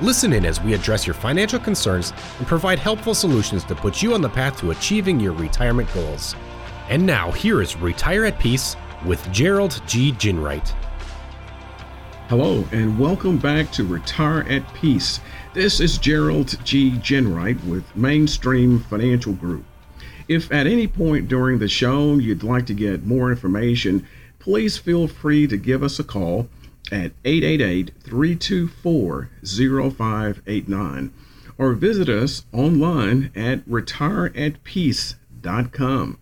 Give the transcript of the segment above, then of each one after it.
Listen in as we address your financial concerns and provide helpful solutions to put you on the path to achieving your retirement goals. And now, here is Retire at Peace with Gerald G. Ginwright. Hello, and welcome back to Retire at Peace. This is Gerald G. Ginwright with Mainstream Financial Group. If at any point during the show you'd like to get more information, please feel free to give us a call at 888 324 0589 or visit us online at retireatpeace.com.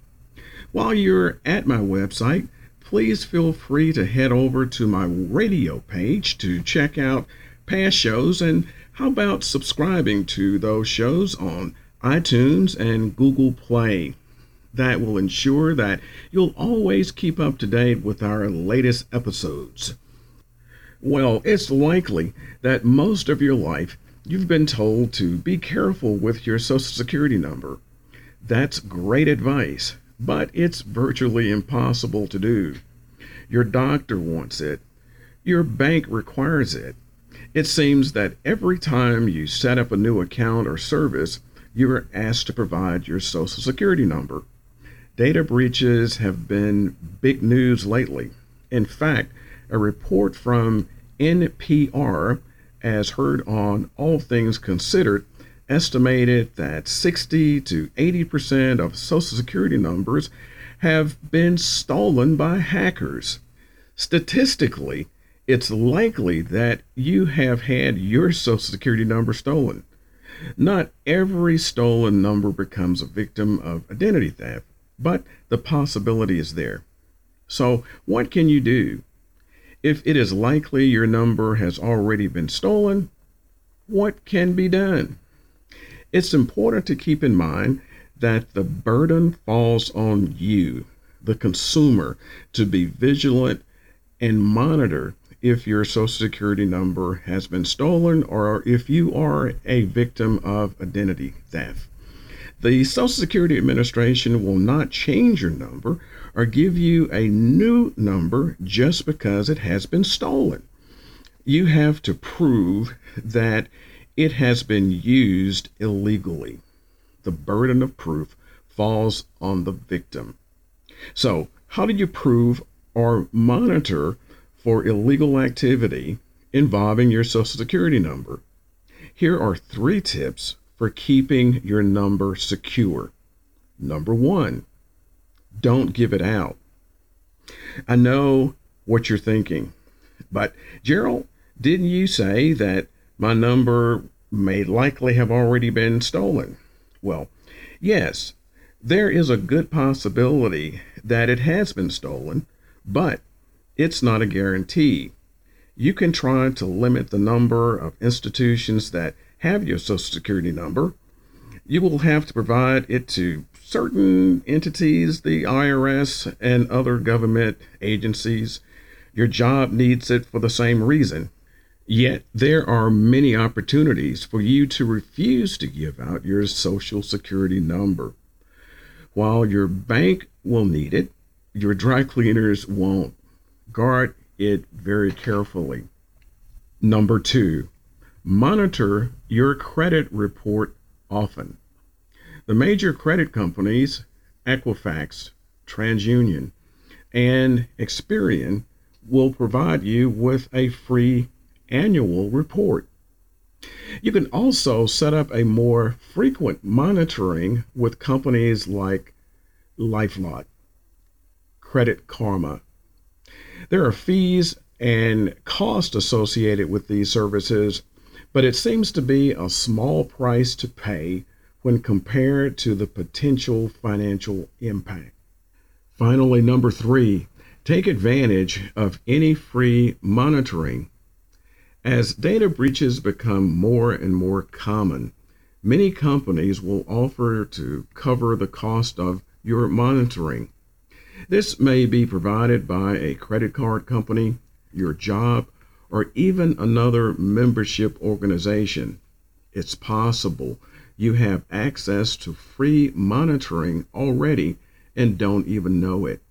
While you're at my website, please feel free to head over to my radio page to check out past shows and how about subscribing to those shows on iTunes and Google Play? That will ensure that you'll always keep up to date with our latest episodes. Well, it's likely that most of your life you've been told to be careful with your Social Security number. That's great advice, but it's virtually impossible to do. Your doctor wants it, your bank requires it. It seems that every time you set up a new account or service, you are asked to provide your Social Security number. Data breaches have been big news lately. In fact, a report from NPR, as heard on All Things Considered, estimated that 60 to 80 percent of Social Security numbers have been stolen by hackers. Statistically, it's likely that you have had your Social Security number stolen. Not every stolen number becomes a victim of identity theft, but the possibility is there. So, what can you do? If it is likely your number has already been stolen, what can be done? It's important to keep in mind that the burden falls on you, the consumer, to be vigilant and monitor if your Social Security number has been stolen or if you are a victim of identity theft. The Social Security Administration will not change your number or give you a new number just because it has been stolen. You have to prove that it has been used illegally. The burden of proof falls on the victim. So, how do you prove or monitor for illegal activity involving your Social Security number? Here are three tips for keeping your number secure. Number one, don't give it out. I know what you're thinking, but Gerald, didn't you say that my number may likely have already been stolen? Well, yes, there is a good possibility that it has been stolen, but it's not a guarantee. You can try to limit the number of institutions that have your Social Security number. You will have to provide it to certain entities, the IRS and other government agencies. Your job needs it for the same reason. Yet there are many opportunities for you to refuse to give out your Social Security number. While your bank will need it, your dry cleaners won't. Guard it very carefully. Number two, monitor your credit report often. The major credit companies, Equifax, TransUnion, and Experian, will provide you with a free annual report. You can also set up a more frequent monitoring with companies like LifeLock, Credit Karma, there are fees and costs associated with these services, but it seems to be a small price to pay when compared to the potential financial impact. Finally, number three, take advantage of any free monitoring. As data breaches become more and more common, many companies will offer to cover the cost of your monitoring. This may be provided by a credit card company, your job, or even another membership organization. It's possible you have access to free monitoring already and don't even know it.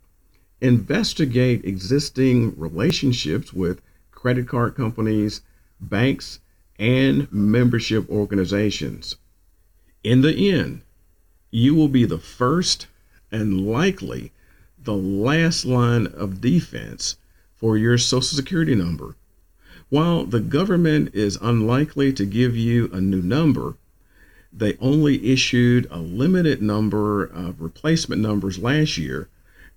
Investigate existing relationships with credit card companies, banks, and membership organizations. In the end, you will be the first and likely the last line of defense for your Social Security number. While the government is unlikely to give you a new number, they only issued a limited number of replacement numbers last year.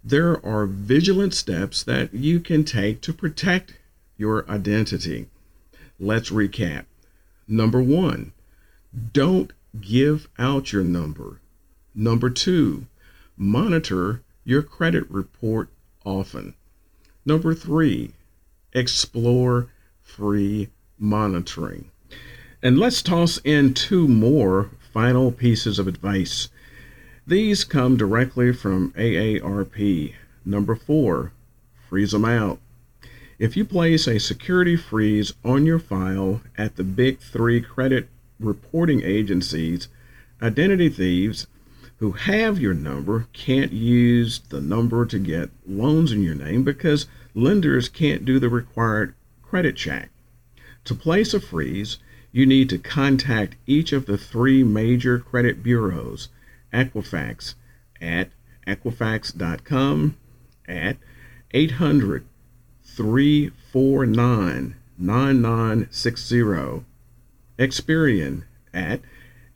There are vigilant steps that you can take to protect your identity. Let's recap. Number one, don't give out your number. Number two, monitor your credit report often. Number three, explore free monitoring. And let's toss in two more final pieces of advice. These come directly from AARP. Number four, freeze them out. If you place a security freeze on your file at the big three credit reporting agencies, identity thieves who have your number can't use the number to get loans in your name because lenders can't do the required credit check. To place a freeze, you need to contact each of the three major credit bureaus Equifax at equifax.com at 800 349 9960. Experian at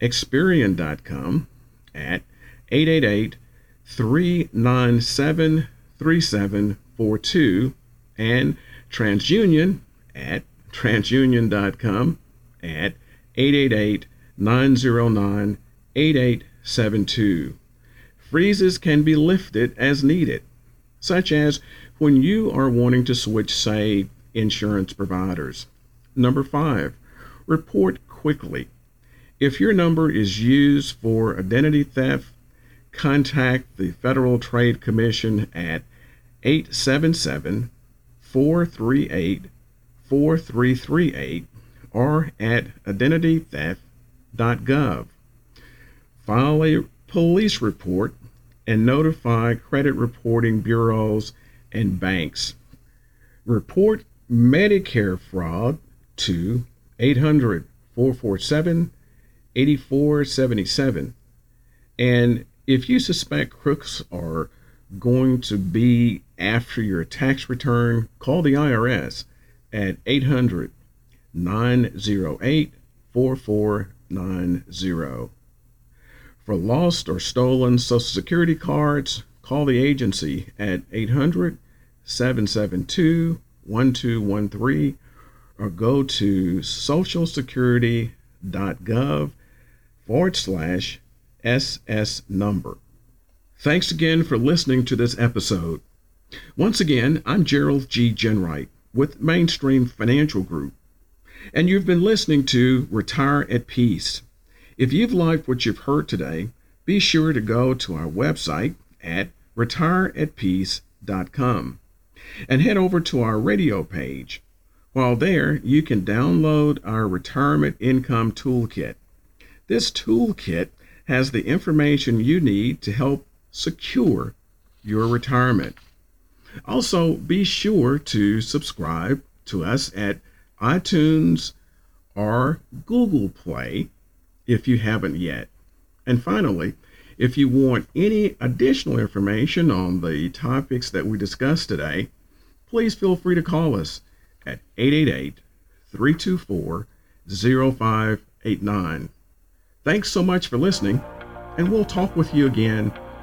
Experian.com at 888 397 3742 and TransUnion at transunion.com at 888 909 8872. Freezes can be lifted as needed, such as when you are wanting to switch, say, insurance providers. Number five, report quickly. If your number is used for identity theft, contact the Federal Trade Commission at 877 438 4338 or at identitytheft.gov. File a police report and notify credit reporting bureaus and banks. Report Medicare fraud to 800 447 8477. And if you suspect crooks are going to be after your tax return, call the IRS at 800 908 4490. For lost or stolen Social Security cards, call the agency at 800 772 1213 or go to socialsecurity.gov forward slash SS number. Thanks again for listening to this episode. Once again, I'm Gerald G. Ginwright with Mainstream Financial Group, and you've been listening to Retire at Peace. If you've liked what you've heard today, be sure to go to our website at retireatpeace.com and head over to our radio page. While there, you can download our Retirement Income Toolkit. This toolkit has the information you need to help secure your retirement. Also, be sure to subscribe to us at iTunes or Google Play if you haven't yet. And finally, if you want any additional information on the topics that we discussed today, please feel free to call us at 888 324 0589. Thanks so much for listening, and we'll talk with you again